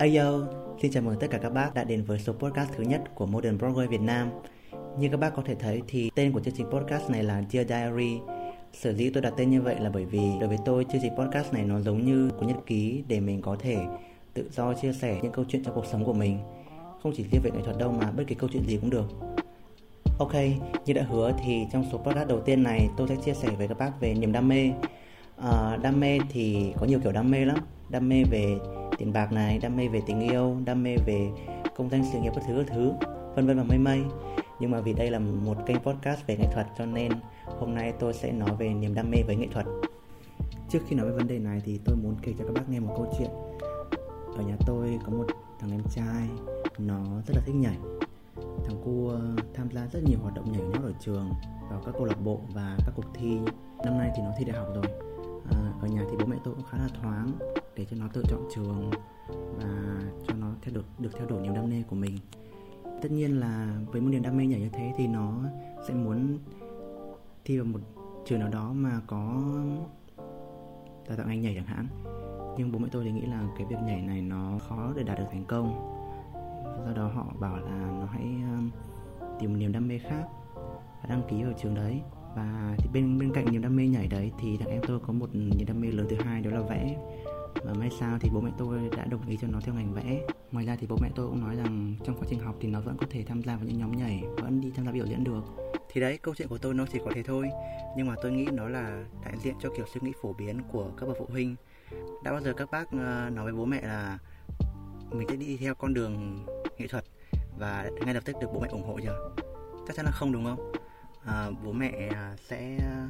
Ayo, xin chào mừng tất cả các bác đã đến với số podcast thứ nhất của Modern Broadway Việt Nam. Như các bác có thể thấy thì tên của chương trình podcast này là Dear Diary. Sở dĩ tôi đặt tên như vậy là bởi vì đối với tôi chương trình podcast này nó giống như của nhật ký để mình có thể tự do chia sẻ những câu chuyện trong cuộc sống của mình. Không chỉ riêng về nghệ thuật đâu mà bất kỳ câu chuyện gì cũng được. Ok, như đã hứa thì trong số podcast đầu tiên này tôi sẽ chia sẻ với các bác về niềm đam mê. À, đam mê thì có nhiều kiểu đam mê lắm. Đam mê về tiền bạc này đam mê về tình yêu đam mê về công danh sự nghiệp các thứ các thứ vân vân và mây mây. Nhưng mà vì đây là một kênh podcast về nghệ thuật cho nên hôm nay tôi sẽ nói về niềm đam mê với nghệ thuật. Trước khi nói về vấn đề này thì tôi muốn kể cho các bác nghe một câu chuyện. Ở nhà tôi có một thằng em trai nó rất là thích nhảy. Thằng cu ờ, tham gia rất nhiều hoạt động nhảy nhót ở trường vào các câu lạc bộ và các cuộc thi. Năm nay thì nó thi đại học rồi à, ở nhà thì bố mẹ tôi cũng khá là thoáng để cho nó tự chọn trường và cho nó theo được được theo đuổi niềm đam mê của mình. Tất nhiên là với một niềm đam mê nhảy như thế thì nó sẽ muốn thi vào một trường nào đó mà có đào tạo ngành nhảy chẳng hạn. Nhưng bố mẹ tôi thì nghĩ là cái việc nhảy này nó khó để đạt được thành công. Do đó họ bảo là nó hãy ờ, tìm một niềm đam mê khác và đăng ký vào trường đấy và thì bên bên cạnh niềm đam mê nhảy đấy, thì thằng em tôi có một niềm đam mê lớn thứ hai, đó là vẽ. Và may sao thì bố mẹ tôi đã đồng ý cho nó theo ngành vẽ. Ngoài ra thì bố mẹ tôi cũng nói rằng trong quá trình học thì nó vẫn có thể tham gia vào những nhóm nhảy, vẫn đi tham gia biểu diễn được. Thì đấy, câu chuyện của tôi nó chỉ có thế thôi. Nhưng mà tôi nghĩ nó là đại diện cho kiểu suy nghĩ phổ biến của các bậc phụ huynh. Đã bao giờ các bác ờ, nói với bố mẹ là mình sẽ đi theo con đường nghệ thuật? Và ngay lập tức được bố mẹ ủng hộ chưa? Chắc chắn là không, đúng không? À, bố mẹ à, sẽ à,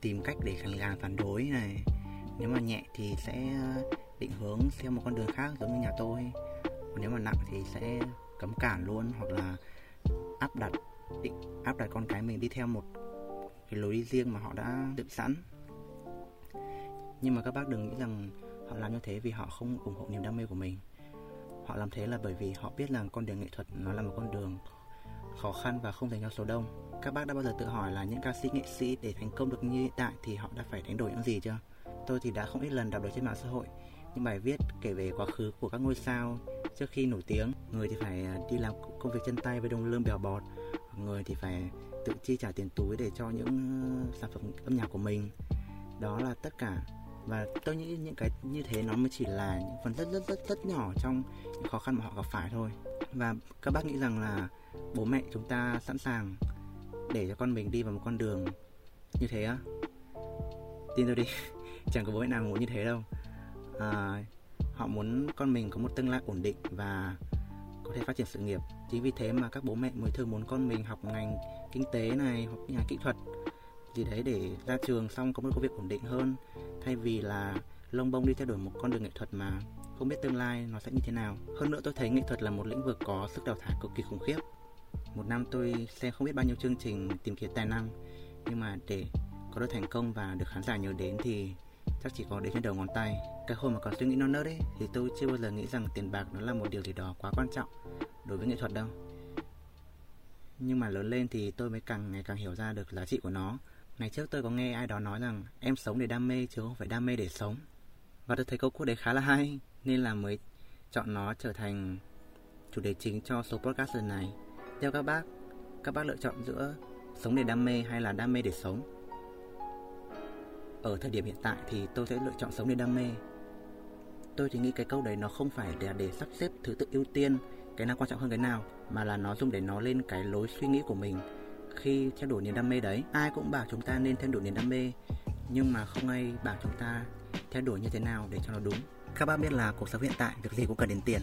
tìm cách để khẳng gàn phản đối này. Nếu mà nhẹ thì sẽ à, định hướng theo một con đường khác giống như nhà tôi. Còn nếu mà nặng thì sẽ cấm cản luôn hoặc là áp đặt định áp đặt con cái mình đi theo một cái lối đi riêng mà họ đã tự sẵn. Nhưng mà các bác đừng nghĩ rằng họ làm như thế vì họ không ủng hộ niềm đam mê của mình. Họ làm thế là bởi vì họ biết rằng con đường nghệ thuật nó là một con đường khó khăn và không dành cho số đông. Các bác đã bao giờ tự hỏi là những ca sĩ nghệ sĩ để thành công được như hiện tại thì họ đã phải đánh đổi những gì chưa? Tôi thì đã không ít lần đọc được trên mạng xã hội những bài viết kể về quá khứ của các ngôi sao. Trước khi nổi tiếng, người thì phải à, đi làm công việc chân tay với đồng lương bèo bọt. Người thì phải tự chi trả tiền túi để cho những ờ, sản phẩm âm nhạc của mình. Đó là tất cả. Và tôi nghĩ những cái như thế nó mới chỉ là những phần rất rất rất rất nhỏ trong những khó khăn mà họ gặp phải thôi và các bác nghĩ rằng là bố mẹ chúng ta sẵn sàng để cho con mình đi vào một con đường như thế á? Tin tôi đi chẳng có bố mẹ nào muốn như thế đâu. À, họ muốn con mình có một tương lai ổn định và có thể phát triển sự nghiệp. Chính vì thế mà các bố mẹ mới thường muốn con mình học ngành kinh tế này hoặc nhà kỹ thuật gì đấy để ra trường xong có một công việc ổn định hơn. Thay vì là lông bông đi theo đuổi một con đường nghệ thuật mà không biết tương lai nó sẽ như thế nào. Hơn nữa tôi thấy nghệ thuật là một lĩnh vực có sức đào thải cực kỳ khủng khiếp. Một năm tôi xem không biết bao nhiêu chương trình tìm kiếm tài năng. Nhưng mà để có được thành công và được khán giả nhớ đến thì chắc chỉ có đến trên đầu ngón tay. Cái hồi mà còn suy nghĩ non nớt ấy, thì tôi chưa bao giờ nghĩ rằng tiền bạc nó là một điều gì đó quá quan trọng đối với nghệ thuật đâu. Nhưng mà lớn lên thì tôi mới càng ngày càng hiểu ra được giá trị của nó. Ngày trước tôi có nghe ai đó nói rằng, em sống để đam mê chứ không phải đam mê để sống. Và tôi thấy câu cuối đấy khá là hay nên là mới chọn nó trở thành chủ đề chính cho số podcast lần này. Theo các bác các bác lựa chọn giữa sống để đam mê hay là đam mê để sống. Ở thời điểm hiện tại thì tôi sẽ lựa chọn sống để đam mê. Tôi thì nghĩ cái câu đấy nó không phải để để sắp xếp thứ tự ưu tiên, cái nào quan trọng hơn cái nào, mà là nó dùng để nó lên cái lối suy nghĩ của mình. Khi theo đuổi niềm đam mê đấy, ai cũng bảo chúng ta nên theo đuổi niềm đam mê, nhưng mà không ai bảo chúng ta theo đuổi như thế nào để cho nó đúng các bạn biết là cuộc sống hiện tại việc gì cũng cần đến tiền.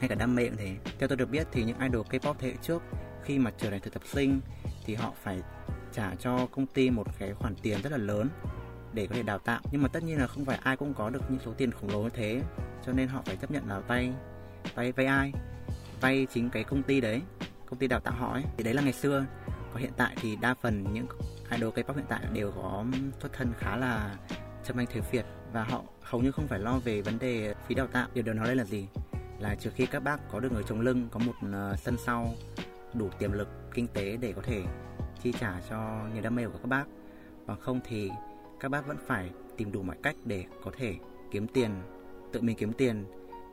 Ngay cả đam mê cũng thế. Theo tôi được biết thì những idol K-pop thế hệ trước, khi mà trở thành thực tập sinh thì họ phải trả cho công ty một cái khoản tiền rất là lớn để có thể đào tạo. Nhưng mà tất nhiên là không phải ai cũng có được những số tiền khổng lồ như thế, cho nên họ phải chấp nhận là vay vay vay ai vay chính cái công ty đấy, công ty đào tạo họ ấy. Thì đấy là ngày xưa. Còn hiện tại thì đa phần những idol K-pop hiện tại đều có xuất thân khá là châm anh thế việt và họ hầu như không phải lo về vấn đề phí đào tạo điều đó nói đây là gì là trừ khi các bác có được người chống lưng, có một ờ, sân sau đủ tiềm lực kinh tế để có thể chi trả cho niềm đam mê của các bác bằng không thì các bác vẫn phải tìm đủ mọi cách để có thể kiếm tiền, tự mình kiếm tiền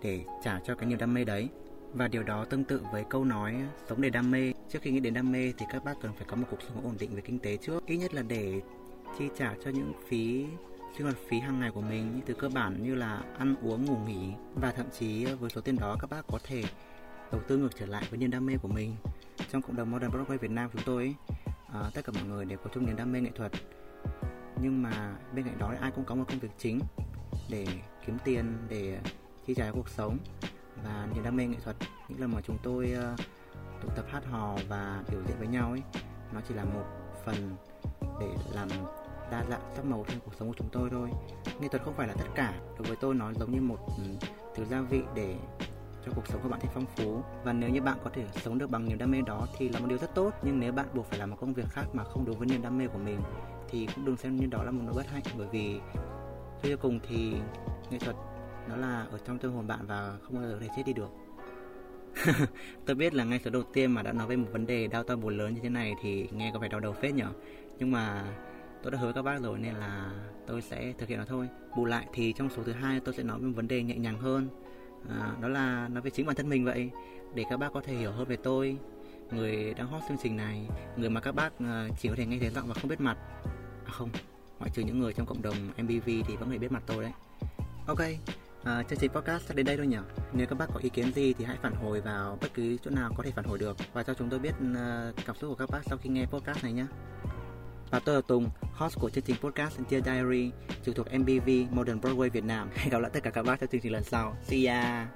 để trả cho cái niềm đam mê đấy. Và điều đó tương tự với câu nói, sống để đam mê. Trước khi nghĩ đến đam mê thì các bác cần phải có một cuộc sống ổn định về kinh tế trước. Ít nhất là để chi trả cho những phí sinh hoạt phí hàng ngày của mình như từ cơ bản như là ăn uống ngủ nghỉ và thậm chí với số tiền đó các bác có thể đầu tư ngược trở lại với niềm đam mê của mình. Trong cộng đồng Modern Broadway Việt Nam chúng tôi ấy, à, tất cả mọi người đều có chung niềm đam mê nghệ thuật. Nhưng mà bên cạnh đó thì ai cũng có một công việc chính để kiếm tiền để chi trả cuộc sống và niềm đam mê nghệ thuật. Những lần mà chúng tôi uh, tụ tập hát hò và biểu diễn với nhau ấy nó chỉ là một phần để làm đa dạng sắc màu trong cuộc sống của chúng tôi thôi. Nghệ thuật không phải là tất cả. Đối với tôi nó giống như một ừ, thứ gia vị để cho cuộc sống của bạn thêm phong phú. Và nếu như bạn có thể sống được bằng niềm đam mê đó thì là một điều rất tốt. Nhưng nếu bạn buộc phải làm một công việc khác mà không đúng với niềm đam mê của mình thì cũng đừng xem như đó là một nỗi bất hạnh. Bởi vì cuối cùng thì nghệ thuật nó là ở trong tâm hồn bạn và không bao giờ có thể chết đi được. Tôi biết là ngay số đầu tiên mà đã nói về một vấn đề đau to buồn lớn như thế này thì nghe có vẻ đau đầu phết nhở. Nhưng mà tôi đã hứa với các bác rồi nên là tôi sẽ thực hiện nó thôi. Bù lại thì trong số thứ hai tôi sẽ nói về một vấn đề nhẹ nhàng hơn. À, đó là nói về chính bản thân mình vậy. Để các bác có thể hiểu hơn về tôi người đang hot chương trình này người mà các bác à, chỉ có thể nghe thấy giọng và không biết mặt. À không ngoại trừ những người trong cộng đồng MBV thì vẫn phải biết mặt tôi đấy. Ok À, chương trình podcast sẽ đến đây thôi nhỉ? Nếu các bác có ý kiến gì thì hãy phản hồi vào bất cứ chỗ nào có thể phản hồi được. Và cho chúng tôi biết uh, cảm xúc của các bác sau khi nghe podcast này nhé. Và tôi là Tùng, host của chương trình podcast Dear Diary trực thuộc MBV Modern Broadway Việt Nam. Hẹn gặp lại tất cả các bác trong chương trình lần sau. See ya!